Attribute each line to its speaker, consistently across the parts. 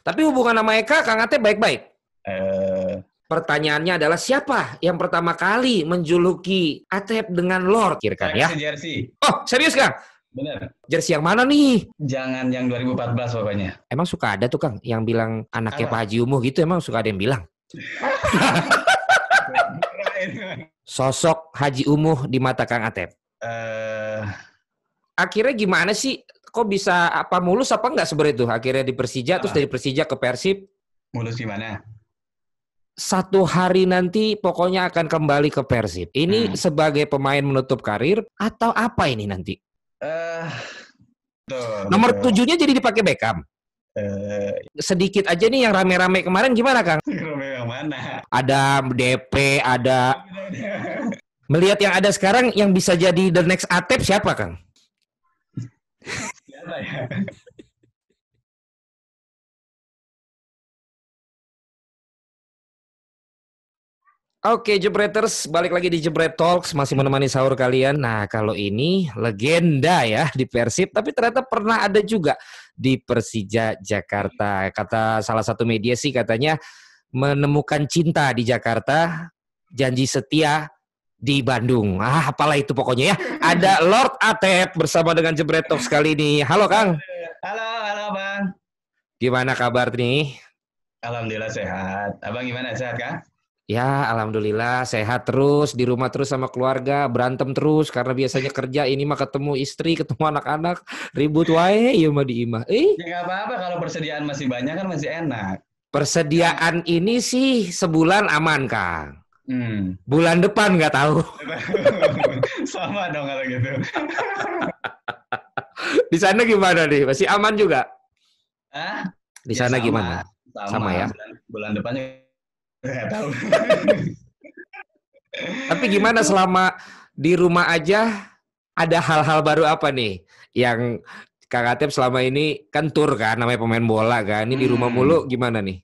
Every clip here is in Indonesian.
Speaker 1: Tapi hubungan sama Eka, Kang Atep baik-baik.
Speaker 2: Eh,
Speaker 1: Pertanyaannya adalah siapa yang pertama kali menjuluki Atep dengan Lord? Kirakan ya.
Speaker 2: jersey.
Speaker 1: Oh, serius Kang?
Speaker 2: Bener.
Speaker 1: Jersey yang mana nih?
Speaker 2: Jangan yang 2014 pokoknya.
Speaker 1: Emang suka ada tuh Kang yang bilang anaknya
Speaker 2: Apa?
Speaker 1: Pak Haji Umuh gitu emang suka ada yang bilang. Sosok Haji Umuh di mata Kang Atep.
Speaker 2: Eh,
Speaker 1: Akhirnya gimana sih? Kok bisa apa mulus apa enggak sebenarnya itu? Akhirnya di Persija terus
Speaker 2: Apa?
Speaker 1: dari Persija ke Persib.
Speaker 2: mulus gimana?
Speaker 1: Satu hari nanti pokoknya akan kembali ke Persib. Ini
Speaker 2: Hmm.
Speaker 1: sebagai pemain menutup karir atau apa ini nanti?
Speaker 2: Eh, tuh,
Speaker 1: Nomor
Speaker 2: betul.
Speaker 1: tujuhnya jadi dipakai Beckham.
Speaker 2: Eh,
Speaker 1: Sedikit aja nih yang rame-rame kemarin gimana Kang?
Speaker 2: Romeo yang mana?
Speaker 1: Ada DP, ada melihat yang ada sekarang yang bisa jadi the next Atep siapa Kang?
Speaker 2: Ya?
Speaker 1: Oke, Jebreters, balik lagi di Jebret Talks, masih menemani sahur kalian. Nah, kalau ini legenda ya di Persib, tapi ternyata pernah ada juga di Persija Jakarta. Kata salah satu media sih katanya menemukan cinta di Jakarta, janji setia di Bandung. Ah, apalah itu pokoknya ya. Ada Lord Atep bersama dengan Jebret Talks kali ini. Halo Kang,
Speaker 2: Halo, halo Bang.
Speaker 1: gimana kabar nih?
Speaker 2: Alhamdulillah sehat. Abang gimana? Sehat kah?
Speaker 1: Ya, alhamdulillah sehat terus di rumah terus sama keluarga, berantem terus karena biasanya kerja ini mah ketemu istri, ketemu anak-anak, ribut wae ieu mah di imah. Eh,
Speaker 2: Ya apa-apa kalau persediaan masih banyak kan masih enak.
Speaker 1: persediaan ini sih sebulan aman, Kang.
Speaker 2: Hmm.
Speaker 1: Bulan depan nggak tahu.
Speaker 2: Sama dong kalau gitu.
Speaker 1: Di sana gimana nih? Masih aman juga?
Speaker 2: Hah?
Speaker 1: Di
Speaker 2: Ya,
Speaker 1: sana
Speaker 2: sama.
Speaker 1: gimana?
Speaker 2: Sama,
Speaker 1: Sama ya?
Speaker 2: Bulan, bulan depannya nggak tahu.
Speaker 1: Tapi gimana selama di rumah aja ada hal-hal baru apa nih yang Kang Atep selama ini kan kan namanya pemain bola kan. Ini di rumah
Speaker 2: Hmm.
Speaker 1: mulu gimana nih?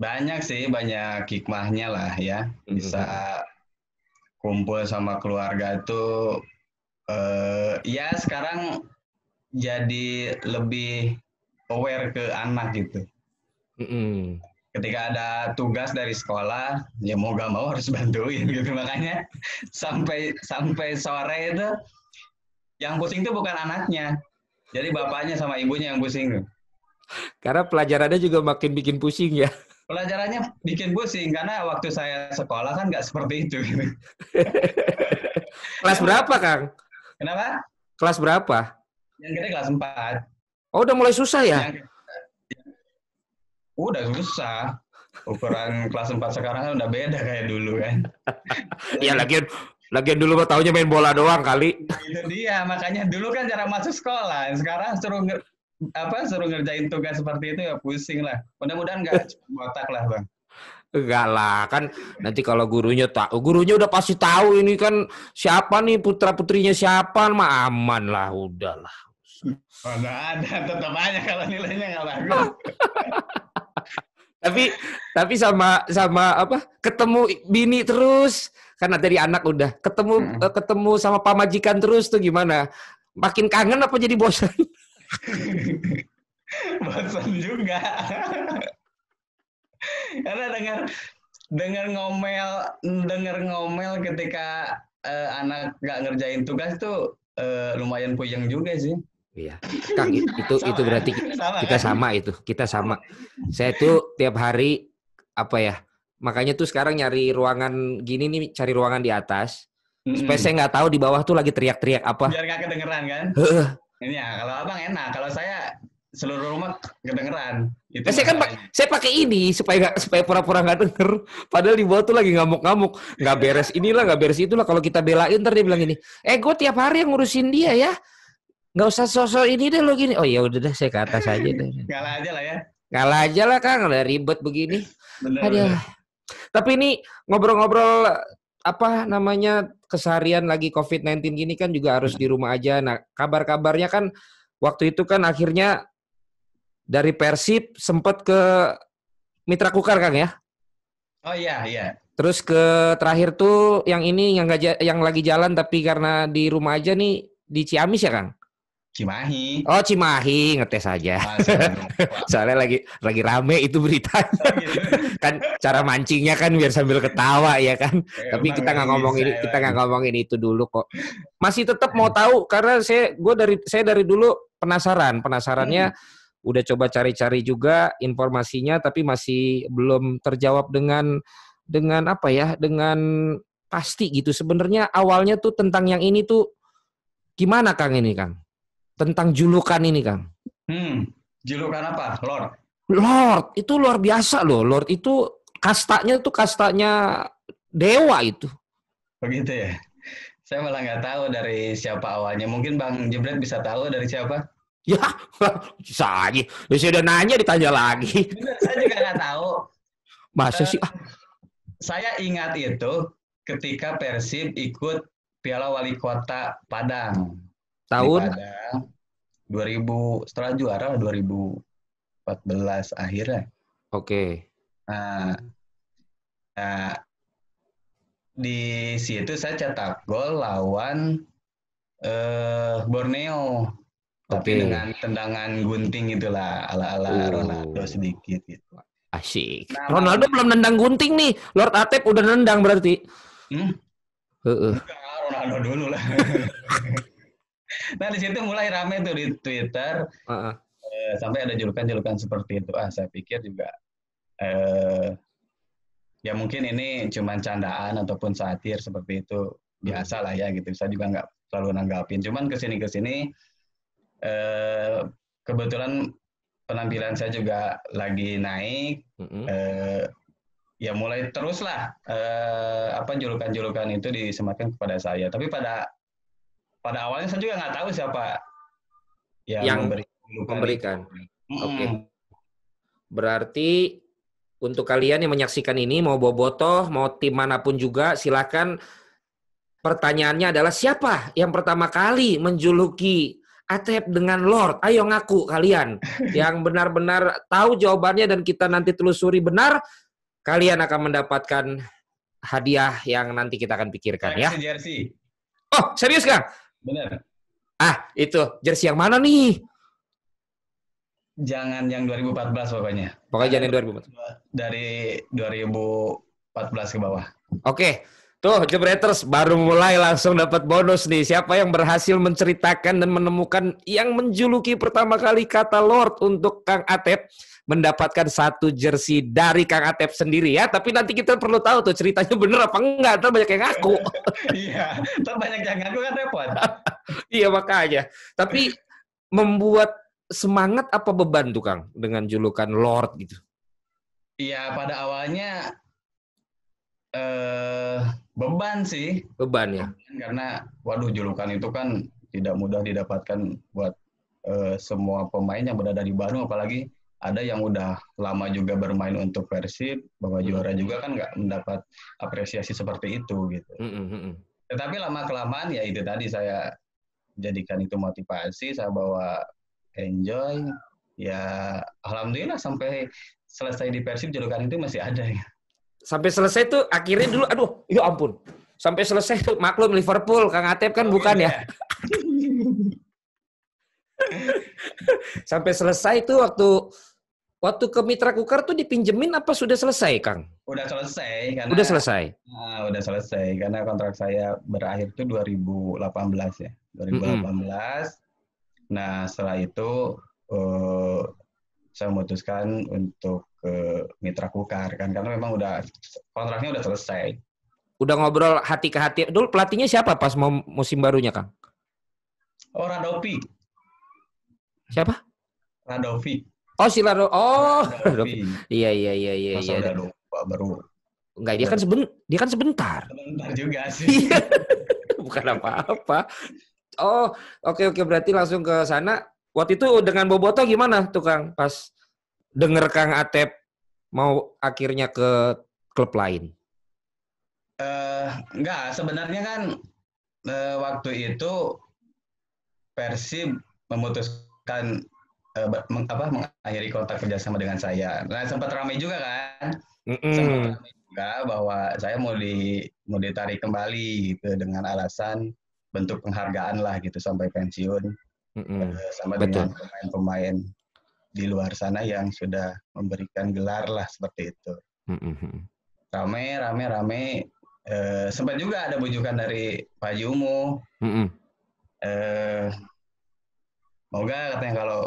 Speaker 2: Banyak sih, banyak hikmahnya lah ya. Bisa kumpul sama keluarga itu eh ya sekarang jadi lebih aware ke anak gitu.
Speaker 1: Mm-mm.
Speaker 2: Ketika ada tugas dari sekolah, ya mau gak mau harus bantuin gitu. Makanya sampai sampai sore itu yang pusing itu bukan anaknya. Jadi bapaknya sama ibunya yang pusing tuh.
Speaker 1: Karena pelajarannya juga makin bikin pusing ya.
Speaker 2: Pelajarannya bikin pusing karena waktu saya sekolah kan nggak seperti itu.
Speaker 1: Kelas berapa, Kang?
Speaker 2: Kenapa?
Speaker 1: Kelas berapa?
Speaker 2: Yang gede kelas 4.
Speaker 1: Oh, udah mulai susah ya?
Speaker 2: Yang udah susah. Ukuran kelas 4 sekarang kan udah beda kayak dulu kan.
Speaker 1: Ya lagian lagian dulu mah taunya main bola doang kali.
Speaker 2: Itu dia, makanya dulu kan cara masuk sekolah. Sekarang suruh apa suruh ngerjain tugas seperti itu ya pusing lah. Mudah-mudahan nggak botak lah, Bang.
Speaker 1: Enggak lah, kan nanti kalau gurunya tahu, gurunya udah pasti tahu ini kan siapa nih putra-putrinya siapa, mah aman lah, udahlah.
Speaker 2: Mana ada, tetap aja kalau nilainya nggak bagus.
Speaker 1: Tapi tapi sama sama apa? Ketemu bini terus. Karena dari anak udah ketemu
Speaker 2: Hmm.
Speaker 1: ketemu sama pamajikan terus tuh gimana? Makin kangen apa jadi bosan?
Speaker 2: Bosan juga. Karena dengar dengar ngomel dengar ngomel ketika eh, anak nggak ngerjain tugas tuh eh, lumayan puyeng juga sih.
Speaker 1: Iya. Kang it- itu
Speaker 2: Sama
Speaker 1: itu berarti
Speaker 2: Sama
Speaker 1: kita
Speaker 2: kan?
Speaker 1: sama itu kita sama saya tuh tiap hari apa ya makanya tuh sekarang nyari ruangan gini nih cari ruangan di atas supaya
Speaker 2: Mm-mm.
Speaker 1: saya nggak tahu di bawah tuh lagi teriak-teriak apa
Speaker 2: Biar nggak kedengeran kan? Ini ya, kalau abang enak. Kalau saya seluruh rumah kedengeran. Itu
Speaker 1: Nah, saya kan pak- saya pakai ini supaya nggak supaya pura-pura nggak denger padahal di bawah tuh lagi ngamuk-ngamuk nggak beres inilah nggak beres itulah kalau kita belain ntar dia bilang gini eh gue tiap hari yang ngurusin dia ya nggak usah sosok ini deh lo gini oh ya udah deh saya ke atas aja deh
Speaker 2: ngalah aja lah ya.
Speaker 1: ngalah aja lah kang udah ribet begini
Speaker 2: Bener,
Speaker 1: Aduh.
Speaker 2: bener.
Speaker 1: Tapi ini ngobrol-ngobrol apa namanya keseharian lagi COVID-19 gini kan juga harus di rumah aja. Nah, kabar-kabarnya kan waktu itu kan akhirnya dari Persib sempat ke Mitra Kukar Kang ya.
Speaker 2: Oh iya, iya.
Speaker 1: Terus ke terakhir tuh yang ini yang ja- yang lagi jalan tapi karena di rumah aja nih di Ciamis ya Kang.
Speaker 2: Cimahi.
Speaker 1: Oh Cimahi ngetes aja. Soalnya lagi lagi rame itu beritanya. kan cara mancingnya kan biar sambil ketawa ya kan. Tapi
Speaker 2: Emang
Speaker 1: kita nggak
Speaker 2: nggak
Speaker 1: ngomong ini,
Speaker 2: ya,
Speaker 1: kita nggak ngomongin itu dulu kok. Masih tetap mau tahu karena saya gue dari saya dari dulu penasaran, penasarannya udah coba cari-cari juga informasinya tapi masih belum terjawab dengan dengan apa ya, dengan pasti gitu. Sebenarnya awalnya tuh tentang yang ini tuh gimana Kang ini Kang? Tentang julukan ini Kang.
Speaker 2: Hmm, julukan apa? Lord.
Speaker 1: Lord itu luar biasa loh. Lord itu kastanya tuh kastanya dewa itu.
Speaker 2: Begitu ya. Saya malah nggak tahu dari siapa awalnya. Mungkin Bang Jebret bisa tahu dari siapa.
Speaker 1: Ya, bisa aja. Ya, saya udah nanya ditanya lagi.
Speaker 2: Bener, saya juga nggak tahu.
Speaker 1: Masa sih? Ah,
Speaker 2: Saya ingat itu ketika Persib ikut Piala Wali Kota Padang.
Speaker 1: Tahun
Speaker 2: Padang 2000 setelah juara 2014 akhirnya.
Speaker 1: Oke.
Speaker 2: Nah, nah, di situ saya cetak gol lawan eh, Borneo. Tapi dengan tendangan gunting itulah ala-ala
Speaker 1: Oh.
Speaker 2: Ronaldo sedikit gitu.
Speaker 1: Asik.
Speaker 2: Nah,
Speaker 1: Ronaldo belum nendang gunting nih. Lord Atep udah nendang berarti.
Speaker 2: Hmm?
Speaker 1: Heeh.
Speaker 2: Enggak, Ronaldo dulu lah. nah, di situ mulai rame tuh di Twitter
Speaker 1: Heeh.
Speaker 2: eh, sampai ada julukan-julukan seperti itu. Ah, saya pikir juga eh ya mungkin ini cuma candaan ataupun satir seperti itu biasa lah ya gitu. Saya juga nggak selalu nanggapin. Cuman ke sini ke sini eh kebetulan penampilan saya juga lagi naik.
Speaker 1: Mm-mm.
Speaker 2: eh, ya mulai teruslah eh, apa julukan-julukan itu disematkan kepada saya. Tapi pada pada awalnya saya juga nggak tahu siapa yang,
Speaker 1: Yang memberikan. Oke.
Speaker 2: Mm-mm.
Speaker 1: Berarti untuk kalian yang menyaksikan ini mau bobotoh, mau tim mana pun juga silakan pertanyaannya adalah siapa yang pertama kali menjuluki Atep dengan Lord? Ayo ngaku kalian yang benar-benar tahu jawabannya dan kita nanti telusuri benar, kalian akan mendapatkan hadiah yang nanti kita akan pikirkan
Speaker 2: Saya
Speaker 1: ya.
Speaker 2: jersey.
Speaker 1: Oh, serius Kang?
Speaker 2: Bener.
Speaker 1: Ah, itu jersey yang mana nih?
Speaker 2: Jangan yang 2014 pokoknya.
Speaker 1: Pokoknya jangan yang 2004.
Speaker 2: Dari 2014 ke bawah.
Speaker 1: Oke, tuh Jebreters baru mulai langsung dapat bonus nih. Siapa yang berhasil menceritakan dan menemukan yang menjuluki pertama kali kata Lord untuk Kang Atep mendapatkan satu jersey dari Kang Atep sendiri ya. Tapi nanti kita perlu tahu tuh ceritanya bener apa enggak. Ntar banyak yang ngaku.
Speaker 2: Iya, ntar banyak yang ngaku kan repot.
Speaker 1: iya makanya. Tapi membuat semangat apa beban tuh Kang dengan julukan Lord gitu.
Speaker 2: Iya, pada awalnya eh beban sih.
Speaker 1: Beban ya.
Speaker 2: karena waduh julukan itu kan tidak mudah didapatkan buat eh, semua pemain yang berada di Bandung apalagi ada yang udah lama juga bermain untuk Persib bawa
Speaker 1: Hmm.
Speaker 2: juara juga kan nggak mendapat apresiasi seperti itu gitu
Speaker 1: Mm, mm, mm, mm.
Speaker 2: tetapi lama kelamaan ya itu tadi saya jadikan itu motivasi saya bawa enjoy ya alhamdulillah sampai selesai di Persib julukan itu masih ada ya
Speaker 1: Sampai selesai tuh akhirnya dulu aduh, ya ampun. Sampai selesai tuh maklum Liverpool Kang Atep kan bukan ya. Sampai selesai tuh waktu waktu ke Mitra Kukar tuh dipinjemin apa sudah selesai, Kang?
Speaker 2: udah selesai karena
Speaker 1: Udah selesai.
Speaker 2: Nah, udah selesai karena kontrak saya berakhir itu 2018 ya. 2018. Nah, setelah itu eh, saya memutuskan untuk ke Mitra Kukar kan karena memang udah kontraknya udah selesai.
Speaker 1: Udah ngobrol hati ke hati. Dulu pelatihnya siapa pas mau musim barunya, Kang?
Speaker 2: Oh, Radovi.
Speaker 1: Siapa?
Speaker 2: Radovi.
Speaker 1: Oh, si Laro. Oh, iya iya iya iya
Speaker 2: Masa
Speaker 1: iya.
Speaker 2: udah lupa baru
Speaker 1: Enggak, dia kan seben dia kan sebentar.
Speaker 2: sebentar juga sih.
Speaker 1: Iya. Bukan apa-apa. Oh, oke oke berarti langsung ke sana. Waktu itu dengan Boboto gimana tuh Kang pas denger Kang Atep mau akhirnya ke klub lain?
Speaker 2: Eh, enggak, sebenarnya kan eh, waktu itu Persib memutuskan eh, meng- apa mengakhiri kontak kerjasama dengan saya. Nah, sempat ramai juga kan, sempat
Speaker 1: Mm-mm.
Speaker 2: ramai juga bahwa saya mau di mau ditarik kembali gitu dengan alasan bentuk penghargaan lah gitu sampai pensiun.
Speaker 1: Mm-mm.
Speaker 2: eh, sama
Speaker 1: Betul.
Speaker 2: dengan pemain-pemain di luar sana yang sudah memberikan gelar lah seperti itu.
Speaker 1: Mm-mm.
Speaker 2: Rame, rame, rame. Eh, sempat juga ada bujukan dari Pak Jumu.
Speaker 1: Mm-mm.
Speaker 2: Eh, moga katanya kalau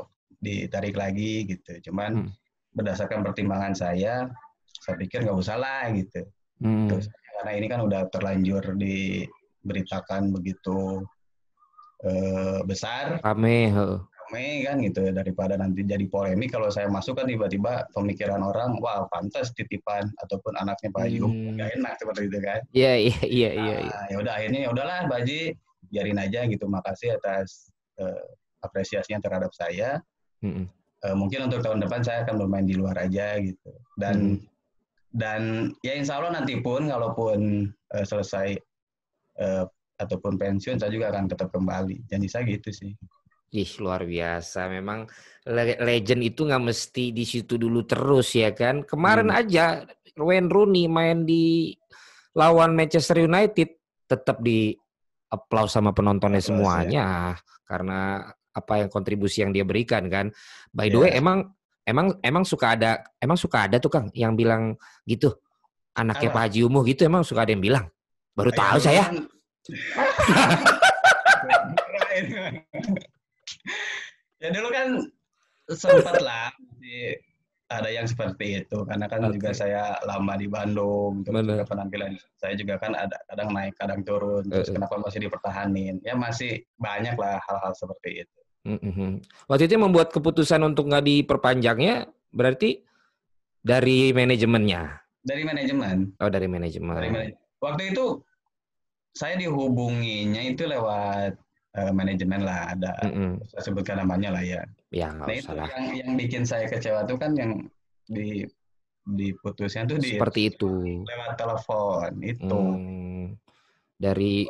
Speaker 2: ditarik lagi gitu. Cuman
Speaker 1: Hmm.
Speaker 2: berdasarkan pertimbangan saya, saya pikir nggak usah lah gitu.
Speaker 1: Mm.
Speaker 2: Terus, karena ini kan udah terlanjur diberitakan begitu eh, besar,
Speaker 1: Rame, heeh.
Speaker 2: rame kan gitu daripada nanti jadi polemik kalau saya masuk kan tiba-tiba pemikiran orang, wah pantas titipan ataupun anaknya Pak Haji
Speaker 1: Hmm.
Speaker 2: nggak enak seperti itu kan.
Speaker 1: Iya, iya, iya, iya. iya.
Speaker 2: Nah, ya udah akhirnya ya udahlah Pak Haji biarin aja gitu. Makasih atas eh, apresiasinya terhadap saya.
Speaker 1: Mm-mm.
Speaker 2: Eh, mungkin untuk tahun depan saya akan bermain di luar aja gitu. Dan
Speaker 1: Hmm.
Speaker 2: dan ya insya Allah nanti pun kalaupun eh, selesai eh, ataupun pensiun saya juga akan tetap kembali. Jadi saya gitu sih.
Speaker 1: Ih, luar biasa. Memang le- legend itu nggak mesti di situ dulu terus ya kan. Kemarin
Speaker 2: Hmm.
Speaker 1: aja Wayne Rooney main di lawan Manchester United tetap di applause sama penontonnya
Speaker 2: Applause, ya.
Speaker 1: semuanya karena apa yang kontribusi yang dia berikan kan. By the way,
Speaker 2: Yes.
Speaker 1: emang emang emang suka ada emang suka ada tuh Kang yang bilang gitu. Anaknya
Speaker 2: Apa?
Speaker 1: Pak Haji Umuh gitu emang suka ada yang bilang. Baru
Speaker 2: Ya,
Speaker 1: tahu
Speaker 2: dulu
Speaker 1: saya.
Speaker 2: kan- ya dulu kan sempat lah ada yang seperti itu karena kan juga
Speaker 1: Oke.
Speaker 2: saya lama di Bandung terus juga penampilan saya juga kan ada kadang naik kadang turun terus
Speaker 1: Eh, eh.
Speaker 2: kenapa masih dipertahanin ya masih banyak lah hal-hal seperti itu
Speaker 1: Mhm. Waktu itu membuat keputusan untuk nggak diperpanjangnya berarti dari manajemennya.
Speaker 2: dari manajemen
Speaker 1: Oh dari
Speaker 2: dari
Speaker 1: manajemen.
Speaker 2: manajemen. waktu itu saya dihubunginya itu lewat eh, manajemen lah ada
Speaker 1: Mm-mm.
Speaker 2: saya sebutkan namanya lah ya
Speaker 1: Ya
Speaker 2: Nah
Speaker 1: nggak
Speaker 2: itu
Speaker 1: usah lah.
Speaker 2: yang yang bikin saya kecewa tuh kan yang di diputusnya tuh di
Speaker 1: Seperti itu.
Speaker 2: lewat telepon itu.
Speaker 1: Hmm. Dari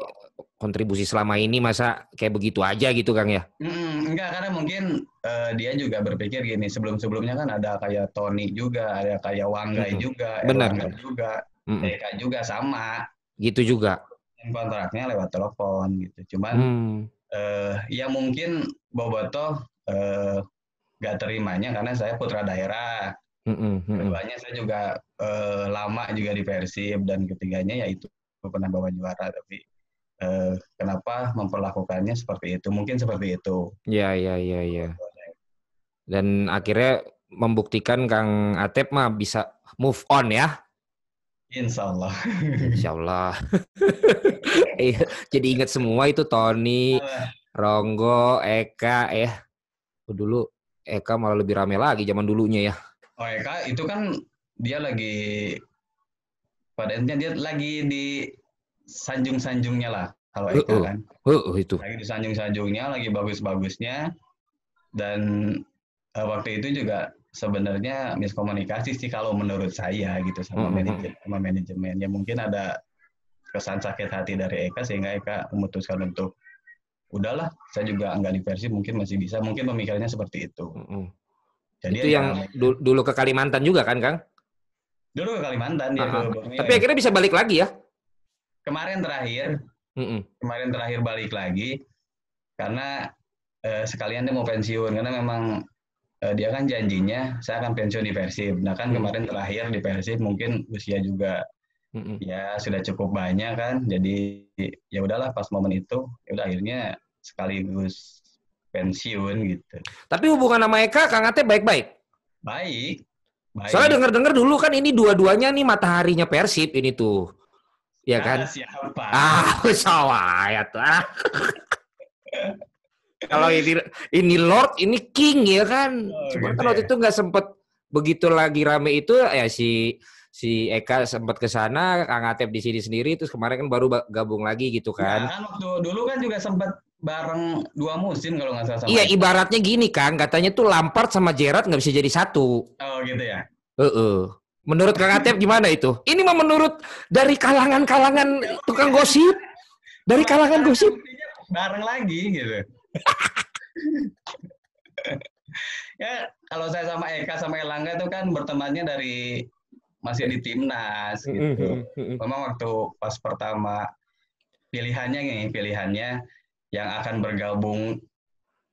Speaker 1: kontribusi selama ini masa kayak begitu aja gitu Kang ya?
Speaker 2: Mm, enggak karena mungkin eh, dia juga berpikir gini sebelum sebelumnya kan ada kayak Tony juga ada kayak Wanggai
Speaker 1: Mm-mm.
Speaker 2: juga
Speaker 1: Benar,
Speaker 2: Erlangga juga
Speaker 1: Mm-mm.
Speaker 2: Eka juga sama
Speaker 1: Gitu juga.
Speaker 2: kontraknya lewat telepon gitu cuman
Speaker 1: Hmm.
Speaker 2: eh, ya mungkin Boboto eh, nggak terimanya karena saya putra daerah
Speaker 1: Mm-mm, mm-mm.
Speaker 2: Keduanya saya juga eh, lama juga di Persib dan ketiganya yaitu pernah bawa juara tapi eh, kenapa memperlakukannya seperti itu? Mungkin seperti itu.
Speaker 1: Ya ya ya ya. Dan akhirnya membuktikan Kang Atep mah bisa move on ya.
Speaker 2: Insya Allah.
Speaker 1: Insya Allah. Iya, Jadi ingat semua itu Tony, Ronggo, Eka ya. Oh, dulu Eka malah lebih rame lagi zaman dulunya ya.
Speaker 2: Oh Eka itu kan dia lagi pada intinya dia lagi di sanjung-sanjungnya lah kalau Eka
Speaker 1: Uh-uh.
Speaker 2: kan.
Speaker 1: Oh, itu.
Speaker 2: Lagi di sanjung-sanjungnya, lagi bagus-bagusnya dan eh, waktu itu juga sebenarnya miskomunikasi sih kalau menurut saya gitu sama
Speaker 1: Mm-mm.
Speaker 2: manajemen sama manajemen ya mungkin ada kesan sakit hati dari Eka sehingga Eka memutuskan untuk udahlah saya juga nggak di Persib mungkin masih bisa mungkin pemikirannya seperti itu
Speaker 1: Mm-mm.
Speaker 2: jadi
Speaker 1: Itu
Speaker 2: ya,
Speaker 1: yang du- dulu ke Kalimantan juga kan, Kang?
Speaker 2: dulu ke Kalimantan dia
Speaker 1: Ah, ah.
Speaker 2: ke Borneo
Speaker 1: Tapi
Speaker 2: ya.
Speaker 1: akhirnya bisa balik lagi ya.
Speaker 2: Kemarin terakhir
Speaker 1: Mm-mm.
Speaker 2: kemarin terakhir balik lagi karena eh, sekalian dia mau pensiun karena memang eh, dia kan janjinya saya akan pensiun di Persib. Nah kan
Speaker 1: Hmm.
Speaker 2: kemarin terakhir di Persib mungkin usia juga
Speaker 1: Mm-mm.
Speaker 2: ya sudah cukup banyak kan. Jadi ya udahlah pas momen itu ya udah akhirnya sekaligus pensiun gitu.
Speaker 1: Tapi hubungan sama Eka, Kang Atep baik-baik.
Speaker 2: Baik. Baik.
Speaker 1: Soalnya denger-denger dulu kan ini dua-duanya nih mataharinya Persib ini tuh. Ya
Speaker 2: Ah,
Speaker 1: kan?
Speaker 2: siapa?
Speaker 1: Ah, sawaya tuh. Ah. Kalau ini ini Lord, ini King ya kan.
Speaker 2: Oh,
Speaker 1: Cuma
Speaker 2: gitu
Speaker 1: kan waktu
Speaker 2: ya.
Speaker 1: itu nggak sempet begitu lagi rame itu ya si si Eka sempat ke sana, Kang Atep di sini sendiri, terus kemarin kan baru ba- gabung lagi gitu
Speaker 2: Nah,
Speaker 1: kan.
Speaker 2: kan waktu dulu kan juga sempat bareng dua musim kalau nggak salah sama
Speaker 1: Iya, ibaratnya gini Kang, katanya tuh Lampard sama Gerrard nggak bisa jadi satu.
Speaker 2: Oh gitu ya.
Speaker 1: Heeh. Menurut Kang Atep gimana itu? Ini mah menurut dari kalangan-kalangan tukang gosip. Dari kalangan gosip.
Speaker 2: Bareng lagi gitu. ya kalau saya sama Eka sama Elangga itu kan bertemannya dari masih di timnas gitu. Memang waktu pas pertama pilihannya nih pilihannya yang akan bergabung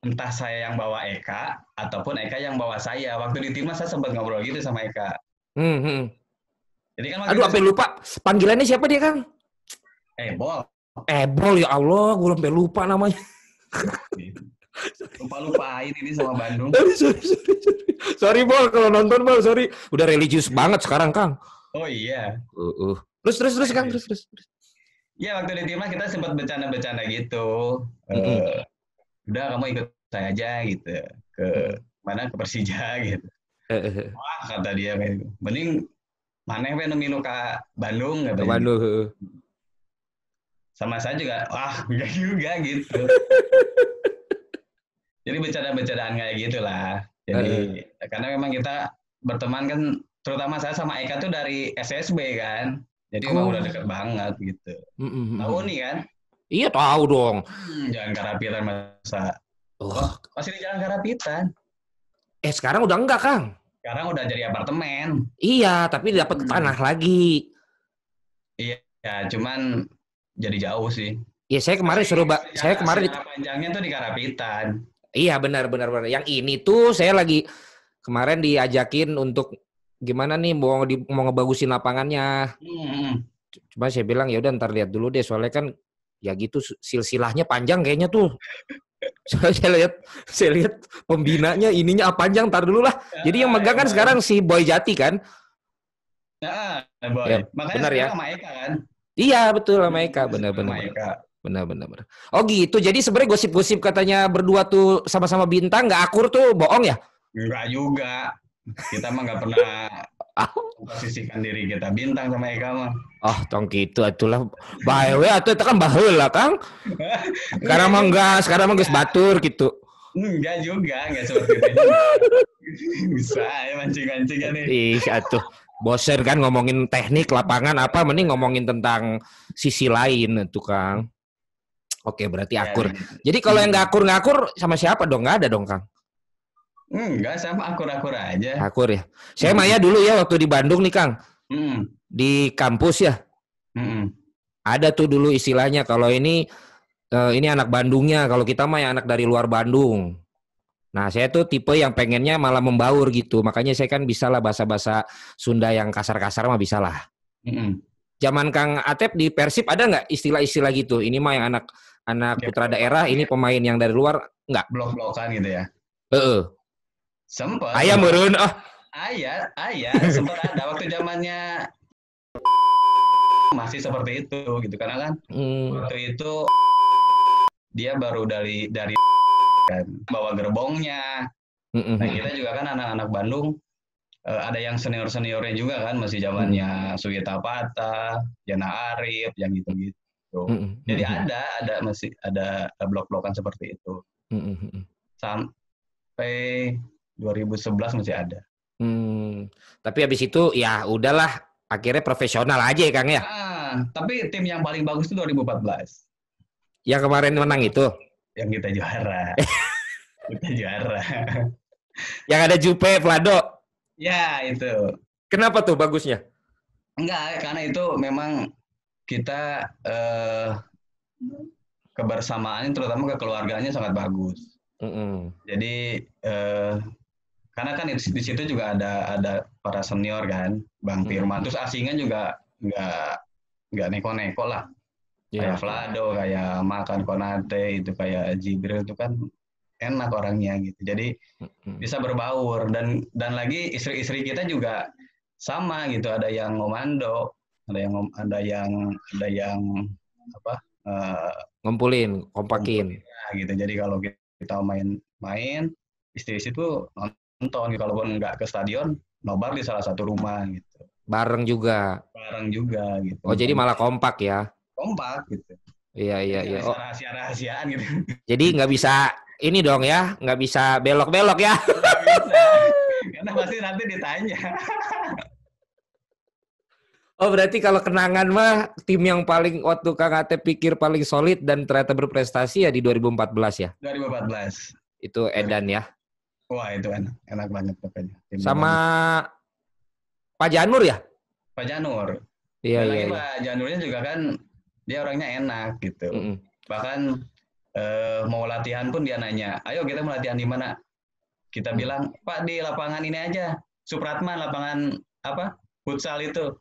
Speaker 2: entah saya yang bawa Eka ataupun Eka yang bawa saya. Waktu di timnas saya sempat ngobrol gitu sama Eka.
Speaker 1: Hmm, hmm.
Speaker 2: Jadi kan
Speaker 1: Aduh, sampai lupa. Panggilannya siapa dia, Kang?
Speaker 2: Eh, bol.
Speaker 1: Eh, ya Allah, gue sampai lupa namanya.
Speaker 2: Lupa-lupain ini sama Bandung.
Speaker 1: sorry, sorry, sorry, sorry. Bol, kalau nonton, Bol, sorry. Udah religius banget sekarang, Kang.
Speaker 2: Oh iya.
Speaker 1: Uh, uh. Terus, terus, terus, Kang, terus, terus.
Speaker 2: Ya, waktu di timnas kita sempat bercanda-bercanda gitu.
Speaker 1: Mm -mm.
Speaker 2: Uh, udah kamu ikut saya aja gitu. Ke mana ke Persija gitu.
Speaker 1: Uh, uh.
Speaker 2: Wah, kata dia kayak gitu. Mending mana yang milu ke Bandung
Speaker 1: Ke
Speaker 2: katanya.
Speaker 1: Bandung. uh.
Speaker 2: Sama saya juga, wah enggak juga gitu. Jadi bercanda-bercandaan kayak gitulah. Jadi karena memang kita berteman kan, terutama saya sama Eka tuh dari SSB kan. Jadi
Speaker 1: Oh.
Speaker 2: memang udah deket banget gitu.
Speaker 1: Mm, mm.
Speaker 2: Tahu nih kan?
Speaker 1: Iya, tahu dong.
Speaker 2: Hmm, jalan Karapitan masa
Speaker 1: Oh.
Speaker 2: masih di jalan Karapitan.
Speaker 1: Eh, sekarang udah enggak, Kang?
Speaker 2: Sekarang udah jadi apartemen.
Speaker 1: Iya, tapi dapat
Speaker 2: Hmm.
Speaker 1: tanah lagi.
Speaker 2: Ya, cuman jadi jauh sih.
Speaker 1: Ya, saya kemarin suruh, Mbak. Saya kemarin di-
Speaker 2: panjangnya tuh di Karapitan.
Speaker 1: Iya benar benar benar. Yang ini tuh saya lagi kemarin diajakin untuk gimana nih mau di, mau ngebagusin lapangannya.
Speaker 2: Hmm,
Speaker 1: Cuma saya bilang ya udah ntar lihat dulu deh soalnya kan ya gitu silsilahnya panjang kayaknya tuh. Saya lihat saya lihat pembinanya ininya ah, panjang ntar dulu lah. Jadi yang megang kan sekarang si Boy Jati kan.
Speaker 2: Nah, boy.
Speaker 1: Ya,
Speaker 2: Makanya
Speaker 1: benar ya.
Speaker 2: sama Eka kan.
Speaker 1: Iya betul sama Eka benar benar benar. Benar. Oh gitu. Jadi sebenarnya gosip-gosip katanya berdua tuh sama-sama bintang nggak akur tuh bohong ya?
Speaker 2: Enggak juga. Kita mah nggak pernah
Speaker 1: Ah.
Speaker 2: Posisikan diri kita bintang sama Eka mah.
Speaker 1: Oh, tong gitu atulah. Bae we atuh itu kan baheula, Kang. Sekarang mah enggak, sekarang mah geus batur gitu.
Speaker 2: Enggak juga, enggak seperti itu. Bisa ya mancing-mancing kan nih.
Speaker 1: Ih, atuh. Bosen kan ngomongin teknik lapangan apa mending ngomongin tentang sisi lain tuh, Kang. Oke, berarti
Speaker 2: Ya,
Speaker 1: akur.
Speaker 2: gitu.
Speaker 1: Jadi kalau yang nggak akur nggak akur sama siapa dong? Nggak ada dong, Kang.
Speaker 2: Enggak, sama akur-akur aja.
Speaker 1: Akur ya. Saya Maya dulu ya waktu di Bandung nih, Kang.
Speaker 2: Hmm.
Speaker 1: Di kampus ya.
Speaker 2: Hmm.
Speaker 1: Ada tuh dulu istilahnya kalau ini eh, ini anak Bandungnya, kalau kita mah yang anak dari luar Bandung. Nah, saya tuh tipe yang pengennya malah membaur gitu. Makanya saya kan bisa lah bahasa-bahasa Sunda yang kasar-kasar mah bisa lah.
Speaker 2: Hmm.
Speaker 1: Zaman Kang Atep di Persib ada nggak istilah-istilah gitu? Ini mah yang anak anak
Speaker 2: Ya,
Speaker 1: putra daerah, ini pemain yang dari luar nggak?
Speaker 2: Blok-blokan gitu ya.
Speaker 1: Heeh.
Speaker 2: Sempet.
Speaker 1: Ayam meureun ah.
Speaker 2: Ayah, ayah, sempat ada waktu zamannya masih seperti itu gitu karena kan
Speaker 1: Hmm.
Speaker 2: waktu itu dia baru dari dari kan bawa gerbongnya. Nah kita juga kan anak-anak Bandung eh, ada yang senior seniornya juga kan masih zamannya Suyeta Pata, Jana Arif, yang gitu-gitu.
Speaker 1: Mm-mm.
Speaker 2: Jadi ada ada masih ada blok-blokan seperti itu sampai 2011 masih ada.
Speaker 1: Hmm. Tapi habis itu ya udahlah akhirnya profesional aja ya Kang ya.
Speaker 2: Ah, tapi tim yang paling bagus itu 2014
Speaker 1: Yang kemarin menang itu.
Speaker 2: yang kita juara. kita juara.
Speaker 1: Yang ada Jupe Vlado.
Speaker 2: ya itu.
Speaker 1: Kenapa tuh bagusnya?
Speaker 2: Enggak, karena itu memang kita eh, kebersamaan terutama kekeluargaannya sangat bagus.
Speaker 1: Mm-mm.
Speaker 2: Jadi eh, karena kan di, situ juga ada ada para senior kan, Bang
Speaker 1: Hmm.
Speaker 2: Firman. Terus asingan juga nggak nggak neko-neko lah.
Speaker 1: Iya.
Speaker 2: Kayak Vlado, kayak Makan Konate, itu kayak Jibril itu kan enak orangnya gitu. Jadi
Speaker 1: Mm-mm.
Speaker 2: bisa berbaur dan dan lagi istri-istri kita juga sama gitu. Ada yang ngomando, ada yang ada yang ada yang apa? eh,
Speaker 1: Ngumpulin, kompakin.
Speaker 2: Nah, gitu. Jadi kalau kita main-main, istri-istri itu nonton. Kalaupun nggak ke stadion, nobar di salah satu rumah gitu.
Speaker 1: Bareng juga.
Speaker 2: Bareng juga gitu.
Speaker 1: Oh, jadi malah kompak ya.
Speaker 2: kompak gitu.
Speaker 1: Iya, iya, iya. Oh,
Speaker 2: Rahasia-rahasiaan gitu.
Speaker 1: jadi nggak bisa ini dong ya, nggak bisa belok-belok ya.
Speaker 2: Nggak bisa. Karena pasti nanti ditanya.
Speaker 1: Oh, berarti kalau kenangan mah tim yang paling waktu Kang Atep pikir paling solid dan ternyata berprestasi ya di 2014 ya.
Speaker 2: 2014.
Speaker 1: Itu Edan ya.
Speaker 2: Wah itu enak, enak banget pokoknya.
Speaker 1: Sama Pak Janur ya?
Speaker 2: Pak Janur.
Speaker 1: Iya,
Speaker 2: Dan
Speaker 1: iya,
Speaker 2: lagi
Speaker 1: iya.
Speaker 2: Pak Janurnya juga kan dia orangnya enak gitu.
Speaker 1: Mm-mm.
Speaker 2: Bahkan eh, mau latihan pun dia nanya, ayo kita mau latihan di mana? Kita
Speaker 1: Hmm.
Speaker 2: bilang, Pak di lapangan ini aja, Supratman, lapangan apa? Futsal itu.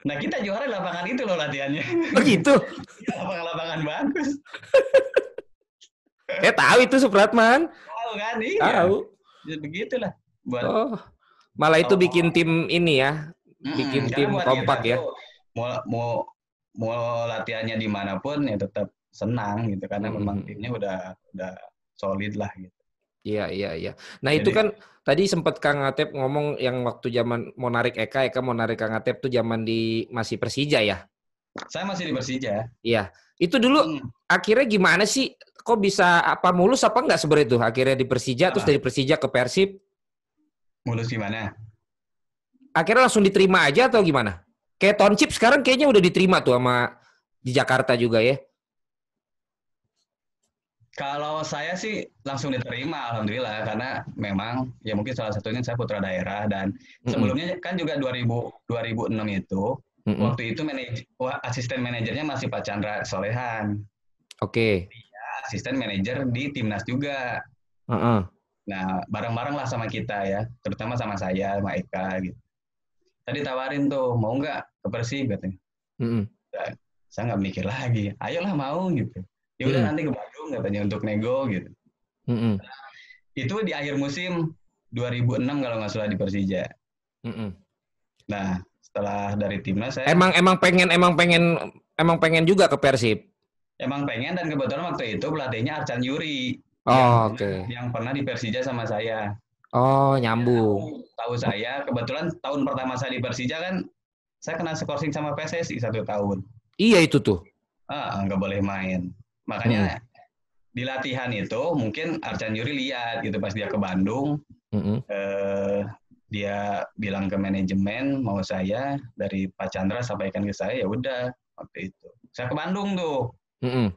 Speaker 2: Nah kita juara di lapangan itu loh latihannya.
Speaker 1: Oh gitu.
Speaker 2: Lapangan-lapangan bagus.
Speaker 1: Eh tahu itu Supratman.
Speaker 2: Tahu kan? Iya.
Speaker 1: Tahu.
Speaker 2: Ya, begitulah. Buat
Speaker 1: Oh. Malah itu bikin tim ini ya. Bikin
Speaker 2: karena
Speaker 1: tim kompak ya.
Speaker 2: tuh, Mau mau mau latihannya di mana pun ya tetap senang gitu karena
Speaker 1: Mm-mm.
Speaker 2: memang timnya udah udah solid lah gitu.
Speaker 1: Iya, iya, iya. Nah, itu
Speaker 2: Jadi-
Speaker 1: kan tadi sempat Kang Atep ngomong yang waktu zaman mau narik Eka, Eka mau narik Kang Atep tuh zaman di masih Persija ya.
Speaker 2: Saya masih di Persija.
Speaker 1: Iya. Itu dulu
Speaker 2: Hmm.
Speaker 1: akhirnya gimana sih? Kok bisa apa mulus apa enggak sebenarnya itu? Akhirnya di Persija terus
Speaker 2: Ah.
Speaker 1: dari Persija ke Persib,
Speaker 2: Mulus gimana?
Speaker 1: akhirnya langsung diterima aja atau gimana? Kayak Tonchip sekarang kayaknya udah diterima tuh sama di Jakarta juga ya.
Speaker 2: Kalau saya sih langsung diterima alhamdulillah karena memang ya mungkin salah satunya saya putra daerah dan sebelumnya kan juga 2000 2006 itu
Speaker 1: Mm-mm.
Speaker 2: waktu itu manaj wah, asisten manajernya masih Pak Chandra Solehan,
Speaker 1: Oke.
Speaker 2: asisten manajer di timnas juga.
Speaker 1: Heeh.
Speaker 2: Nah, bareng-bareng lah sama kita ya, terutama sama saya, sama Eka gitu. Tadi tawarin tuh, mau nggak ke Persib katanya.
Speaker 1: Mm-mm.
Speaker 2: Saya nggak mikir lagi, ayolah mau gitu. Ya udah
Speaker 1: Hmm.
Speaker 2: nanti ke Bandung katanya untuk nego gitu.
Speaker 1: Mm-mm.
Speaker 2: Itu di akhir musim 2006 kalau nggak salah di Persija.
Speaker 1: Mm-mm.
Speaker 2: Nah, setelah dari timnas saya
Speaker 1: Emang emang pengen emang pengen emang pengen juga ke Persib.
Speaker 2: emang pengen dan kebetulan waktu itu pelatihnya Arcan Yuri
Speaker 1: Oh,
Speaker 2: yang,
Speaker 1: oke.
Speaker 2: yang pernah di Persija sama saya.
Speaker 1: Oh, nyambung.
Speaker 2: Tahu saya, kebetulan tahun pertama saya di Persija kan saya kena skorsing sama PSSI satu tahun.
Speaker 1: Iya itu tuh.
Speaker 2: Ah, nggak boleh main. Makanya di latihan itu mungkin Arcan Yuri lihat gitu pas dia ke Bandung,
Speaker 1: Mm-mm.
Speaker 2: eh, dia bilang ke manajemen mau saya dari Pak Chandra sampaikan ke saya ya udah waktu itu. Saya ke Bandung tuh
Speaker 1: Mm-mm.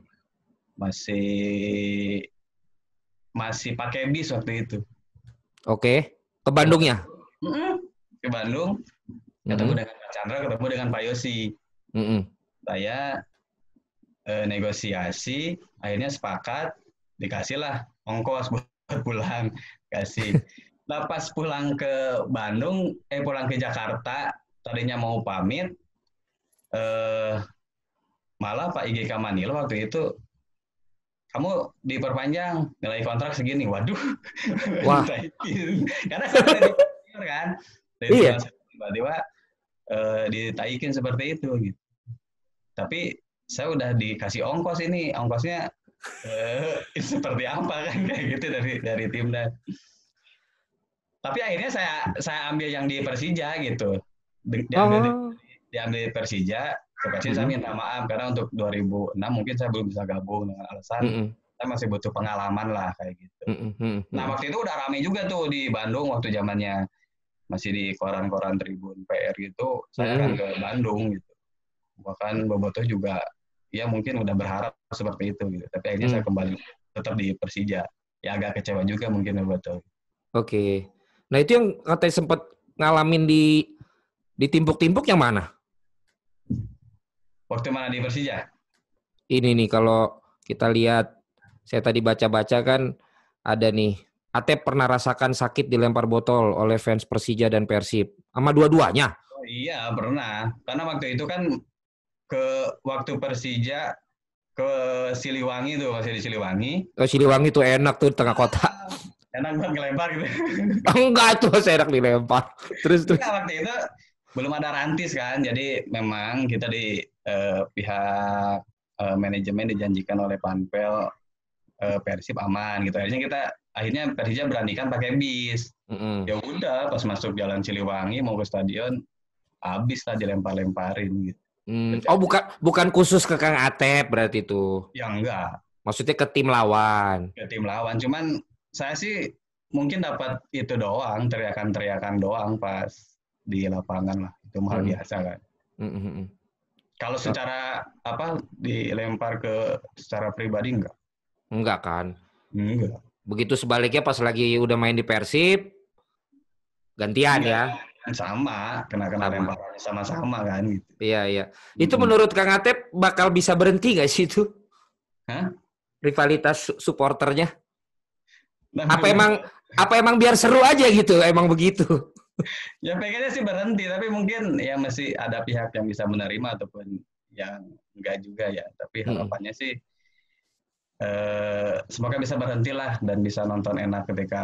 Speaker 2: masih masih pakai bis waktu itu.
Speaker 1: Oke. Ke Bandungnya.
Speaker 2: Mm-mm. Ke Bandung ketemu
Speaker 1: Mm-mm.
Speaker 2: dengan Pak Chandra, ketemu dengan Pak Yosi.
Speaker 1: Mm-mm.
Speaker 2: saya eh, negosiasi akhirnya sepakat dikasihlah ongkos buat pulang kasih nah pas pulang ke Bandung eh pulang ke Jakarta tadinya mau pamit eh malah Pak IGK Manilo waktu itu kamu diperpanjang nilai kontrak segini waduh
Speaker 1: Wah.
Speaker 2: karena saya kan dari
Speaker 1: Iya.
Speaker 2: tiba-tiba eh, ditaikin seperti itu gitu tapi saya udah dikasih ongkos ini ongkosnya eh, seperti apa kan kayak gitu dari dari timnas tapi akhirnya saya saya ambil yang di Persija gitu Di- diambil,
Speaker 1: Oh.
Speaker 2: diambil di Persija ke Persija saya
Speaker 1: Mhm.
Speaker 2: minta maaf karena untuk 2006 mungkin saya belum bisa gabung dengan alasan
Speaker 1: Mm-mm.
Speaker 2: saya masih butuh pengalaman lah kayak gitu
Speaker 1: Mm-mm. Mm-mm.
Speaker 2: Nah waktu itu udah rame juga tuh di Bandung waktu zamannya masih di koran-koran Tribun PR gitu, saya
Speaker 1: Hmm.
Speaker 2: akan ke Bandung gitu. Bahkan Bobotoh juga ya mungkin udah berharap seperti itu gitu. Tapi akhirnya
Speaker 1: Hmm.
Speaker 2: saya kembali tetap di Persija. Ya agak kecewa juga mungkin Bobotoh.
Speaker 1: Oke. Nah, itu yang katanya sempat ngalamin di di timpuk-timpuk yang mana?
Speaker 2: Waktu mana di Persija?
Speaker 1: Ini nih kalau kita lihat saya tadi baca-baca kan ada nih Atep pernah rasakan sakit dilempar botol oleh fans Persija dan Persib. Sama dua-duanya.
Speaker 2: Oh, iya pernah. Karena waktu itu kan ke waktu Persija ke Siliwangi tuh masih di Siliwangi.
Speaker 1: Oh, Siliwangi tuh enak tuh di tengah kota.
Speaker 2: Enak banget ngelempar gitu.
Speaker 1: Enggak tuh saya enak dilempar. Terus terus.
Speaker 2: Nah, waktu itu belum ada rantis kan, jadi memang kita di eh, pihak eh, manajemen dijanjikan oleh Panpel eh, Persib aman gitu. Akhirnya kita akhirnya Persija beranikan pakai bis.
Speaker 1: Mm-mm.
Speaker 2: Ya udah, pas masuk Jalan Siliwangi mau ke stadion, habis lah dilempar-lemparin gitu.
Speaker 1: Hmm. Oh bukan bukan khusus ke Kang Atep berarti itu.
Speaker 2: Ya enggak,
Speaker 1: Maksudnya ke tim lawan.
Speaker 2: ke tim lawan. Cuman saya sih mungkin dapat itu doang, teriakan-teriakan doang pas di lapangan lah. Itu hal
Speaker 1: Hmm.
Speaker 2: biasa kan.
Speaker 1: Mm-mm.
Speaker 2: Kalau secara apa dilempar ke secara pribadi enggak?
Speaker 1: Enggak kan.
Speaker 2: Enggak.
Speaker 1: Begitu sebaliknya pas lagi udah main di Persib gantian ya.
Speaker 2: Kan sama, kena kena
Speaker 1: Sama.
Speaker 2: lemparan sama-sama kan gitu.
Speaker 1: Iya iya. Itu
Speaker 2: Hmm.
Speaker 1: menurut Kang Atep bakal bisa berhenti gak sih itu?
Speaker 2: Hah?
Speaker 1: rivalitas supporternya? Nah, apa emang apa emang biar seru aja gitu? Emang begitu?
Speaker 2: ya pengennya sih berhenti, tapi mungkin ya masih ada pihak yang bisa menerima ataupun yang enggak juga ya. Tapi hmm. harapannya hmm. sih eh, semoga bisa berhenti lah dan bisa nonton enak ketika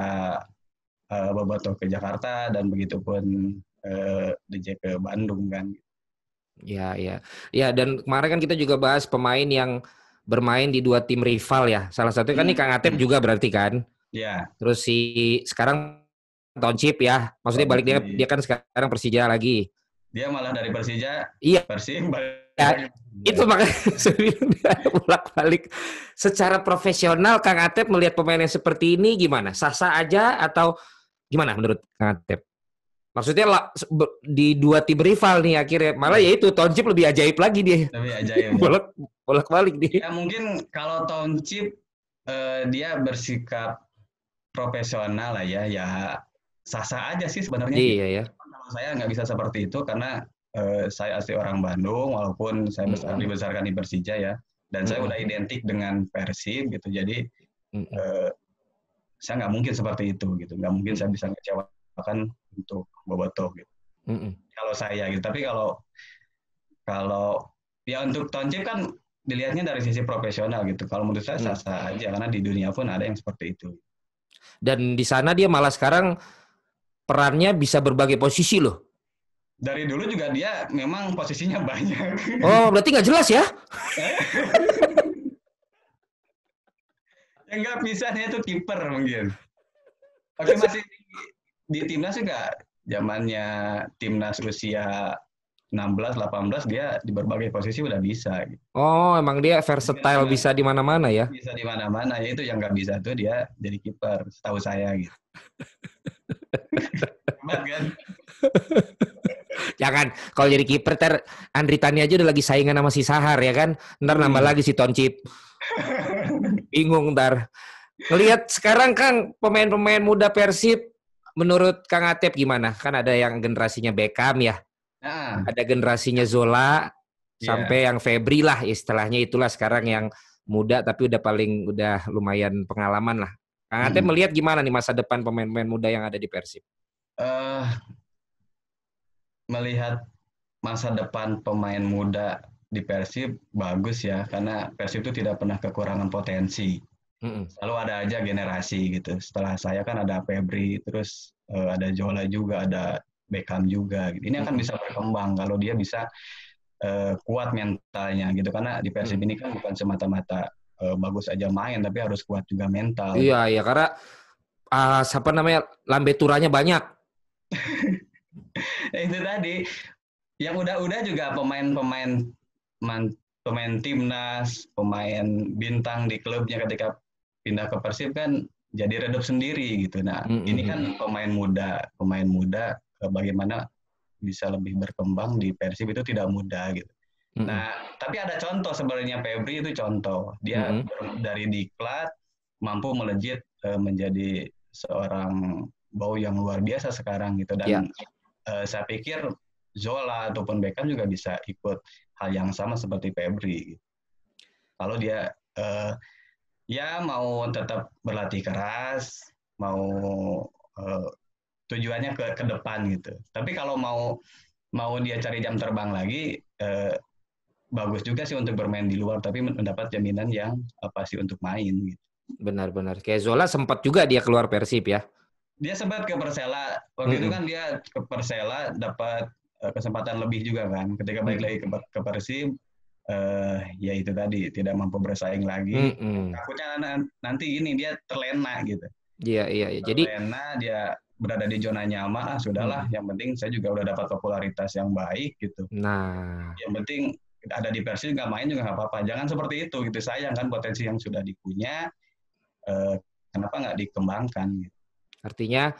Speaker 2: eh, Boboto ke Jakarta dan begitupun eh, DJ ke Bandung kan.
Speaker 1: Ya, ya. Ya, dan kemarin kan kita juga bahas pemain yang bermain di dua tim rival ya. Salah satu kan hmm. nih Kang Atep juga berarti kan.
Speaker 2: Ya.
Speaker 1: Terus si sekarang Township ya. Maksudnya balik dia dia kan sekarang Persija lagi.
Speaker 2: Dia malah dari Persija.
Speaker 1: Iya. Persib ya, itu makanya bolak-balik. Secara profesional Kang Atep melihat pemain yang seperti ini gimana? Sah-sah aja atau gimana menurut Kang Atep? Maksudnya lah, di dua tim rival nih akhirnya malah ya itu Township lebih ajaib lagi dia.
Speaker 2: Lebih ajaib.
Speaker 1: bolak bolak balik dia.
Speaker 2: Ya mungkin kalau Township uh, dia bersikap profesional lah ya, ya sah-sah aja sih sebenarnya.
Speaker 1: Iya ya.
Speaker 2: Kalau saya nggak bisa seperti itu karena uh, saya asli orang Bandung, walaupun saya besar, mm -hmm. dibesarkan di Persija ya, dan mm -hmm. saya udah identik dengan Persib gitu, jadi mm -hmm. uh, saya nggak mungkin seperti itu gitu, nggak mungkin saya bisa ngecewakan untuk Boboto gitu. Mm -hmm. Kalau saya gitu. Tapi kalau kalau ya untuk Tonjip kan dilihatnya dari sisi profesional gitu. Kalau menurut saya mm. sah-sah aja karena di dunia pun ada yang seperti itu.
Speaker 1: Dan di sana dia malah sekarang perannya bisa berbagai posisi loh.
Speaker 2: Dari dulu juga dia memang posisinya banyak.
Speaker 1: Oh, berarti nggak jelas ya?
Speaker 2: yang nggak bisa dia itu kiper mungkin. Oke masih di timnas juga zamannya timnas usia 16 18 dia di berbagai posisi udah bisa gitu.
Speaker 1: Oh, emang dia versatile dia, bisa di mana-mana ya?
Speaker 2: Bisa di mana-mana ya itu yang nggak bisa tuh dia jadi kiper setahu saya gitu.
Speaker 1: kan? Jangan kalau jadi kiper ter Andri Tani aja udah lagi saingan sama si Sahar ya kan. Ntar hmm. nambah lagi si Toncip. Bingung ntar. Ngelihat sekarang kan pemain-pemain muda Persib menurut Kang Atep gimana? Kan ada yang generasinya Beckham ya. Nah. Ada generasinya Zola yeah. sampai yang Febri lah istilahnya itulah sekarang yang muda tapi udah paling udah lumayan pengalaman lah. Kang Atep hmm. melihat gimana nih masa depan pemain-pemain muda yang ada di Persib? Uh,
Speaker 2: melihat masa depan pemain muda di Persib bagus ya karena Persib itu tidak pernah kekurangan potensi. Mm-mm. Selalu ada aja generasi gitu. Setelah saya kan ada Febri, terus uh, ada Jola juga, ada Beckham juga. Gitu. Ini akan bisa berkembang kalau dia bisa uh, kuat mentalnya gitu. Karena di Persib ini kan bukan semata-mata uh, bagus aja main, tapi harus kuat juga mental.
Speaker 1: Iya, iya karena uh, siapa namanya lambe turanya banyak.
Speaker 2: itu tadi yang udah-udah juga pemain-pemain pemain timnas, pemain bintang di klubnya ketika pindah ke Persib kan jadi redup sendiri gitu. Nah, mm -hmm. ini kan pemain muda, pemain muda bagaimana bisa lebih berkembang di Persib itu tidak mudah gitu. Mm -hmm. Nah, tapi ada contoh sebenarnya Febri itu contoh. Dia mm -hmm. dari diklat mampu melejit uh, menjadi seorang bau yang luar biasa sekarang gitu dan yeah. uh, saya pikir Zola ataupun Beckham juga bisa ikut hal yang sama seperti Febri. Kalau dia uh, ya mau tetap berlatih keras, mau uh, tujuannya ke ke depan gitu. Tapi kalau mau mau dia cari jam terbang lagi, uh, bagus juga sih untuk bermain di luar, tapi mendapat jaminan yang uh, pasti untuk main gitu.
Speaker 1: Benar-benar. Kayak Zola sempat juga dia keluar Persib ya.
Speaker 2: Dia sempat ke Persela. Waktu -hmm. itu kan dia ke Persela dapat kesempatan lebih juga kan. Ketika balik lagi ke, ke Persib, uh, ya itu tadi tidak mampu bersaing lagi. Mm-hmm. Takutnya nanti ini dia terlena gitu.
Speaker 1: Iya iya. iya. Jadi
Speaker 2: terlena dia berada di zona nyaman, ah sudahlah. Mm. Yang penting saya juga udah dapat popularitas yang baik gitu.
Speaker 1: Nah.
Speaker 2: Yang penting ada di Persib nggak main juga nggak apa-apa. Jangan seperti itu gitu. Sayang kan potensi yang sudah dipunya. Uh, kenapa nggak dikembangkan? Gitu.
Speaker 1: Artinya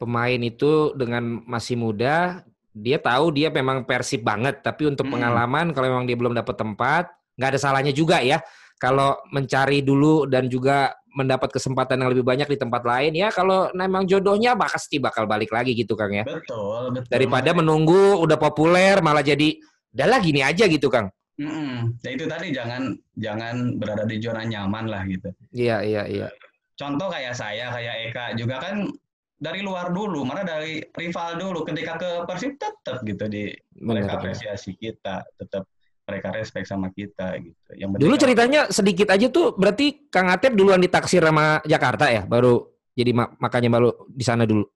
Speaker 1: pemain itu dengan masih muda dia tahu dia memang persib banget, tapi untuk hmm. pengalaman kalau memang dia belum dapat tempat, nggak ada salahnya juga ya. Kalau mencari dulu dan juga mendapat kesempatan yang lebih banyak di tempat lain ya kalau memang jodohnya pasti bakal balik lagi gitu Kang ya.
Speaker 2: Betul, betul.
Speaker 1: Daripada menunggu udah populer malah jadi udah lagi gini aja gitu Kang.
Speaker 2: Mm-mm. Ya itu tadi jangan jangan berada di zona nyaman lah gitu.
Speaker 1: Iya, iya, iya.
Speaker 2: Contoh kayak saya, kayak Eka juga kan dari luar dulu, mana dari rival dulu. Ketika ke Persib tetap gitu di
Speaker 1: Benar,
Speaker 2: mereka apresiasi kita, tetap mereka respect sama kita gitu. Yang
Speaker 1: Dulu
Speaker 2: kan-
Speaker 1: ceritanya sedikit aja tuh berarti Kang Atep duluan ditaksir sama Jakarta ya, baru jadi ma- makanya baru di sana dulu.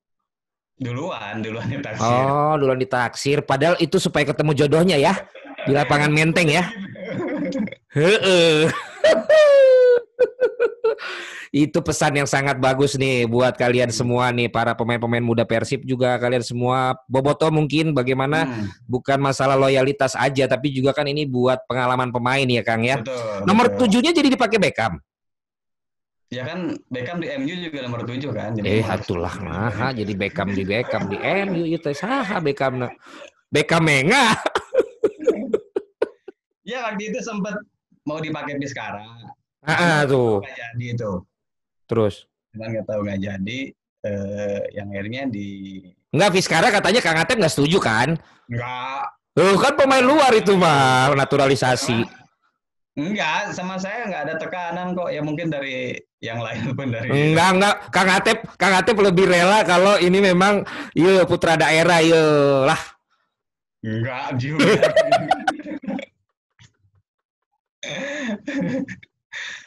Speaker 2: duluan, duluan ditaksir.
Speaker 1: Oh, duluan ditaksir. Padahal itu supaya ketemu jodohnya ya di lapangan Menteng ya. Heeh. Itu pesan yang sangat bagus nih buat kalian semua nih para pemain-pemain muda Persib juga kalian semua Boboto mungkin bagaimana
Speaker 2: Hmm,
Speaker 1: bukan masalah loyalitas aja tapi juga kan ini buat pengalaman pemain ya Kang ya.
Speaker 2: betul.
Speaker 1: Nomor
Speaker 2: betul.
Speaker 1: tujuhnya jadi dipakai Beckham.
Speaker 2: Ya kan Beckham di MU juga nomor tujuh kan. Jadi
Speaker 1: Eh, atulah
Speaker 2: tujuh.
Speaker 1: nah, jadi Beckham di Beckham di MU itu saha Beckham na. Beckham menga.
Speaker 2: Ya waktu itu sempat mau dipakai di sekarang.
Speaker 1: Ah, tuh.
Speaker 2: Jadi itu.
Speaker 1: Terus.
Speaker 2: Cuman nggak tahu nggak jadi. Eh, yang akhirnya di
Speaker 1: Enggak, Fiskara katanya Kang Atep nggak setuju kan?
Speaker 2: nggak
Speaker 1: Tuh kan pemain luar itu mah naturalisasi.
Speaker 2: Enggak, sama saya nggak ada tekanan kok. Ya mungkin dari yang lain pun dari.
Speaker 1: Enggak, enggak. Kang Atep, Kang Atep lebih rela kalau ini memang iya putra daerah iya lah.
Speaker 2: Enggak juga.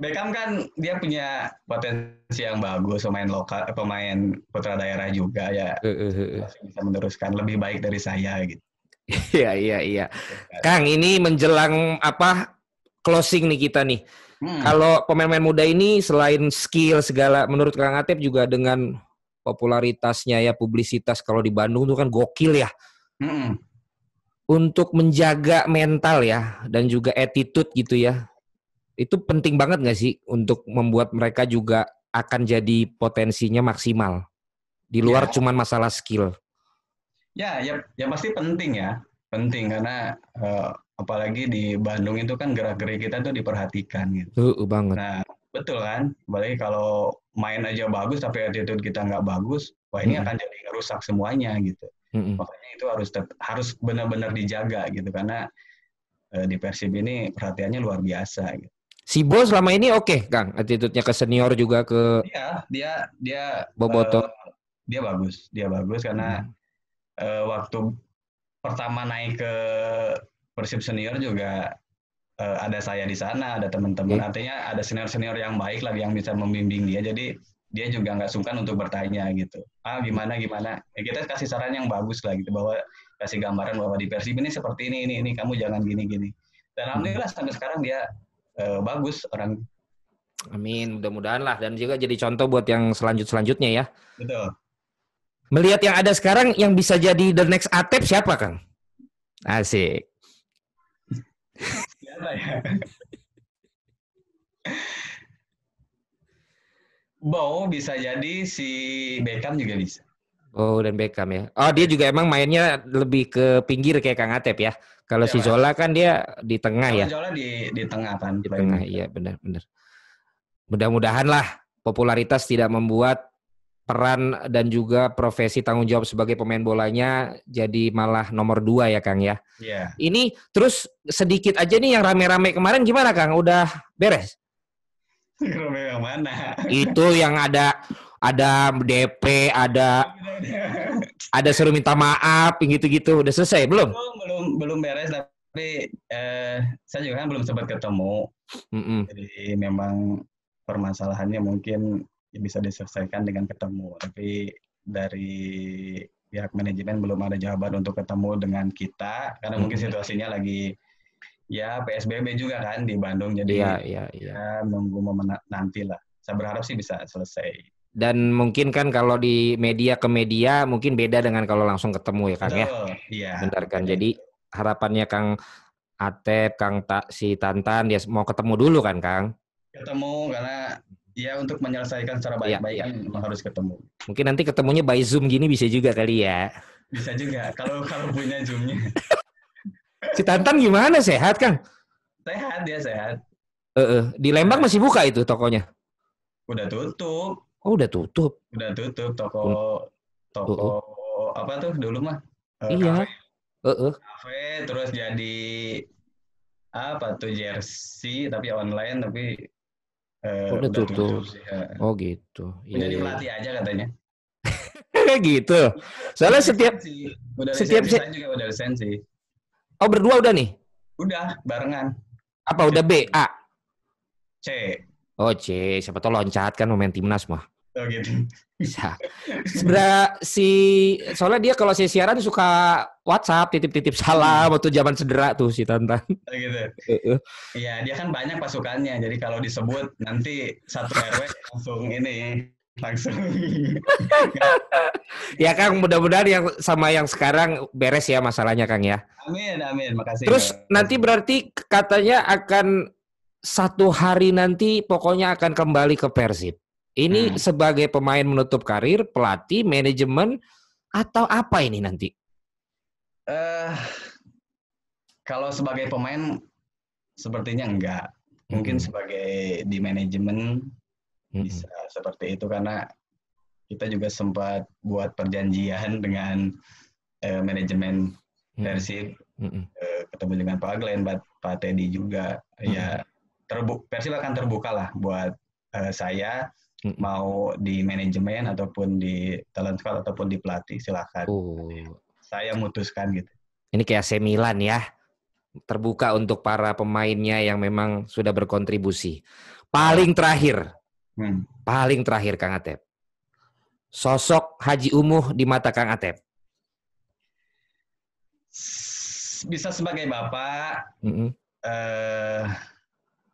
Speaker 2: Beckham kan dia punya potensi yang bagus pemain lokal, eh, pemain putra daerah juga ya
Speaker 1: eh, eh.
Speaker 2: masih bisa meneruskan lebih baik dari saya gitu.
Speaker 1: Iya, iya, iya. Kang, ini menjelang apa closing nih kita nih.
Speaker 2: Hmm,
Speaker 1: Kalau pemain-pemain muda ini selain skill segala, menurut Kang Atep juga dengan popularitasnya ya publisitas kalau di Bandung tuh kan gokil ya.
Speaker 2: hmm.
Speaker 1: Untuk menjaga mental ya dan juga attitude gitu ya. Itu penting banget nggak sih untuk membuat mereka juga akan jadi potensinya maksimal. Di luar
Speaker 2: Ya.
Speaker 1: cuman masalah skill.
Speaker 2: Ya, ya, ya pasti penting ya, penting karena eh, apalagi di Bandung itu kan gerak-gerik kita tuh diperhatikan gitu.
Speaker 1: Tuh banget.
Speaker 2: Nah, betul kan? Apalagi kalau main aja bagus tapi attitude kita nggak bagus, wah ini
Speaker 1: Mm-mm.
Speaker 2: akan jadi ngerusak semuanya gitu.
Speaker 1: Mm-mm.
Speaker 2: Makanya itu harus harus benar-benar dijaga gitu karena eh, di Persib ini perhatiannya luar biasa gitu.
Speaker 1: Si Bo selama ini oke, Kang. Attitude-nya ke senior juga ke
Speaker 2: Dia dia dia
Speaker 1: Boboto.
Speaker 2: eh, dia bagus, dia bagus karena eh, waktu pertama naik ke Persib senior juga eh, ada saya di sana, ada teman-teman.
Speaker 1: Oke.
Speaker 2: Artinya ada senior-senior yang baik lagi yang bisa membimbing dia. Jadi dia juga nggak sungkan untuk bertanya gitu. Ah gimana gimana? Ya, kita kasih saran yang bagus lah gitu bahwa kasih gambaran bahwa di Persib ini seperti ini ini ini kamu jangan gini gini. Dan alhamdulillah sampai sekarang dia eh, bagus orang
Speaker 1: Amin, mudah-mudahan lah dan juga jadi contoh buat yang selanjut selanjutnya ya.
Speaker 2: betul.
Speaker 1: Melihat yang ada sekarang yang bisa jadi the next Atep siapa, Kang? Asik.
Speaker 2: Siapa ya? Bow bisa jadi si Beckham juga bisa.
Speaker 1: Oh, dan Beckham ya. Oh, dia juga emang mainnya lebih ke pinggir kayak Kang Atep ya. Kalau
Speaker 2: Iya,
Speaker 1: si. Zola kan dia di tengah ya.
Speaker 2: Zola di di tengah kan.
Speaker 1: Di tengah, iya benar-benar. Mudah-mudahan lah popularitas tidak membuat peran dan juga profesi tanggung jawab sebagai pemain bolanya jadi malah nomor dua ya Kang ya.
Speaker 2: Iya.
Speaker 1: Ini terus sedikit aja nih yang rame-rame kemarin gimana Kang? Udah beres?
Speaker 2: Romeo yang mana?
Speaker 1: Itu yang ada ada DP, ada ada suruh minta maaf gitu-gitu. Udah selesai belum?
Speaker 2: belum belum belum beres tapi eh, saya juga kan belum sempat ketemu.
Speaker 1: Mm-mm.
Speaker 2: Jadi memang permasalahannya mungkin bisa diselesaikan dengan ketemu. Tapi dari pihak manajemen belum ada jawaban untuk ketemu dengan kita karena mungkin
Speaker 1: Mhm.
Speaker 2: situasinya lagi ya PSBB juga kan di Bandung jadi
Speaker 1: Iya, iya, iya.
Speaker 2: ya nunggu momen na- nanti lah. Saya berharap sih bisa selesai.
Speaker 1: Dan mungkin kan kalau di media ke media mungkin beda dengan kalau langsung ketemu ya Kang ya.
Speaker 2: Betul, Iya.
Speaker 1: Benar kan. Jadi harapannya Kang Atep, Kang Ta, si Tantan dia mau ketemu dulu kan Kang.
Speaker 2: ketemu karena ya untuk menyelesaikan secara
Speaker 1: Iya,
Speaker 2: baik-baik kan memang harus ketemu.
Speaker 1: Mungkin nanti ketemunya by Zoom gini bisa juga kali ya.
Speaker 2: Bisa juga kalau kalau punya zoomnya
Speaker 1: Si Tantan gimana sehat Kang?
Speaker 2: sehat dia sehat.
Speaker 1: Eh, eh, di Lembang masih buka itu tokonya.
Speaker 2: Udah tutup,
Speaker 1: Oh udah tutup.
Speaker 2: udah tutup toko toko apa tuh dulu mah Eh,
Speaker 1: Iya.
Speaker 2: kafe,
Speaker 1: Eh, eh.
Speaker 2: kafe terus jadi apa tuh jersey tapi online tapi
Speaker 1: uh, udah, udah tutup. tutup sih, ya. Oh gitu.
Speaker 2: Udah iya, dilatih iya. aja katanya.
Speaker 1: gitu. Soalnya setiap
Speaker 2: udah setiap saya juga udah lisensi.
Speaker 1: Oh berdua udah nih?
Speaker 2: Udah barengan.
Speaker 1: Apa udah B A?
Speaker 2: C.
Speaker 1: Oh C, siapa tau loncat kan momen timnas mah.
Speaker 2: Oh gitu.
Speaker 1: Bisa. Sebenarnya si soalnya dia kalau saya siaran suka WhatsApp titip-titip salam hmm. waktu zaman cedera tuh si Tantan.
Speaker 2: Oh gitu. Iya, dia kan banyak pasukannya. Jadi kalau disebut nanti satu RW langsung ini langsung.
Speaker 1: ya Kang, mudah-mudahan yang sama yang sekarang beres ya masalahnya Kang ya.
Speaker 2: Amin, amin. Makasih.
Speaker 1: Terus nanti berarti katanya akan satu hari nanti pokoknya akan kembali ke Persib. Ini hmm. sebagai pemain menutup karir, pelatih, manajemen, atau apa ini nanti?
Speaker 2: Uh, kalau sebagai pemain, sepertinya enggak. Mungkin hmm. sebagai di manajemen hmm. bisa seperti itu karena kita juga sempat buat perjanjian dengan uh, manajemen. Persib, hmm. uh, ketemu dengan Pak Glenn, Pak Teddy juga. Hmm. Ya Persib akan terbuka lah buat uh, saya mau di manajemen ataupun di talent scout ataupun di pelatih silakan. Oh. Saya memutuskan gitu.
Speaker 1: Ini kayak AC Milan ya. Terbuka untuk para pemainnya yang memang sudah berkontribusi. Paling terakhir. Hmm. Paling terakhir Kang Atep. Sosok Haji Umuh di mata Kang Atep.
Speaker 2: Bisa sebagai bapak, mm -hmm. uh,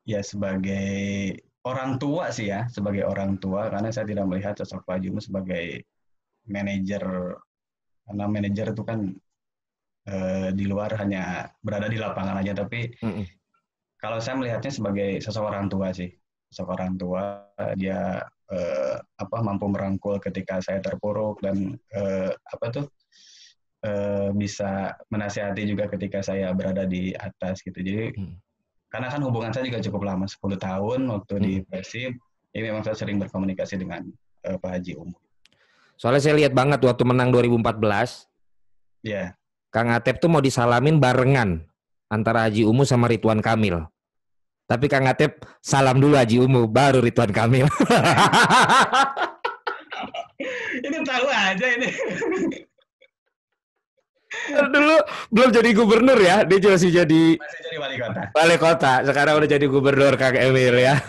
Speaker 2: ya sebagai orang tua sih ya, sebagai orang tua karena saya tidak melihat sosok Pak Jumu sebagai manajer karena manajer itu kan eh, di luar hanya berada di lapangan aja tapi mm -mm. kalau saya melihatnya sebagai sosok orang tua sih. Sosok orang tua dia eh, apa mampu merangkul ketika saya terpuruk dan eh, apa tuh eh, bisa menasihati juga ketika saya berada di atas gitu. Jadi mm karena kan hubungan saya juga cukup lama 10 tahun waktu hmm. di Persib ini memang saya sering berkomunikasi dengan uh, Pak Haji Umum
Speaker 1: soalnya saya lihat banget waktu menang 2014 ya
Speaker 2: yeah.
Speaker 1: Kang Atep tuh mau disalamin barengan antara Haji Umu sama Ridwan Kamil tapi Kang Atep salam dulu Haji Umu baru Ridwan Kamil
Speaker 2: ini tahu aja ini
Speaker 1: dulu belum jadi gubernur ya, dia masih jadi
Speaker 2: masih jadi wali kota.
Speaker 1: Wali kota, sekarang udah jadi gubernur Kang Emil ya.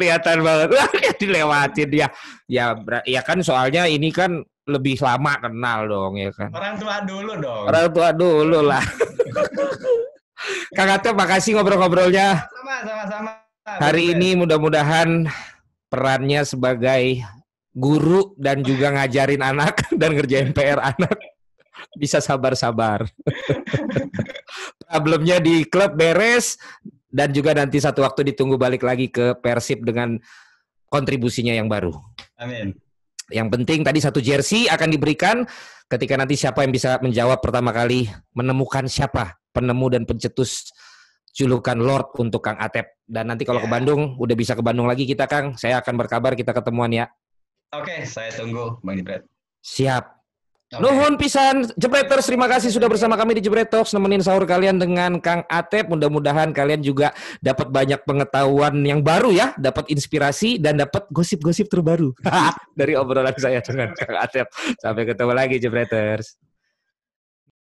Speaker 1: Kelihatan banget. Wah, dilewatin dia. Ya ya kan soalnya ini kan lebih lama kenal dong ya kan.
Speaker 2: Orang tua dulu dong.
Speaker 1: Orang tua dulu lah. Kang Atep makasih ngobrol-ngobrolnya.
Speaker 2: Sama, sama-sama.
Speaker 1: Hari ini mudah-mudahan perannya sebagai guru dan juga ngajarin anak dan ngerjain PR anak bisa sabar-sabar. Problemnya di klub beres dan juga nanti satu waktu ditunggu balik lagi ke Persib dengan kontribusinya yang baru.
Speaker 2: Amin.
Speaker 1: Yang penting tadi satu jersey akan diberikan ketika nanti siapa yang bisa menjawab pertama kali menemukan siapa penemu dan pencetus julukan Lord untuk Kang Atep. Dan nanti kalau yeah. ke Bandung, udah bisa ke Bandung lagi kita Kang. Saya akan berkabar kita ketemuan ya.
Speaker 2: Oke, saya tunggu Bang Jebret.
Speaker 1: Siap. Okay. Nuhun pisan Jebreters, terima kasih sudah bersama kami di Jebret Talks nemenin sahur kalian dengan Kang Atep. Mudah-mudahan kalian juga dapat banyak pengetahuan yang baru ya, dapat inspirasi dan dapat gosip-gosip terbaru dari obrolan saya dengan Kang Atep. Sampai ketemu lagi Jebreters.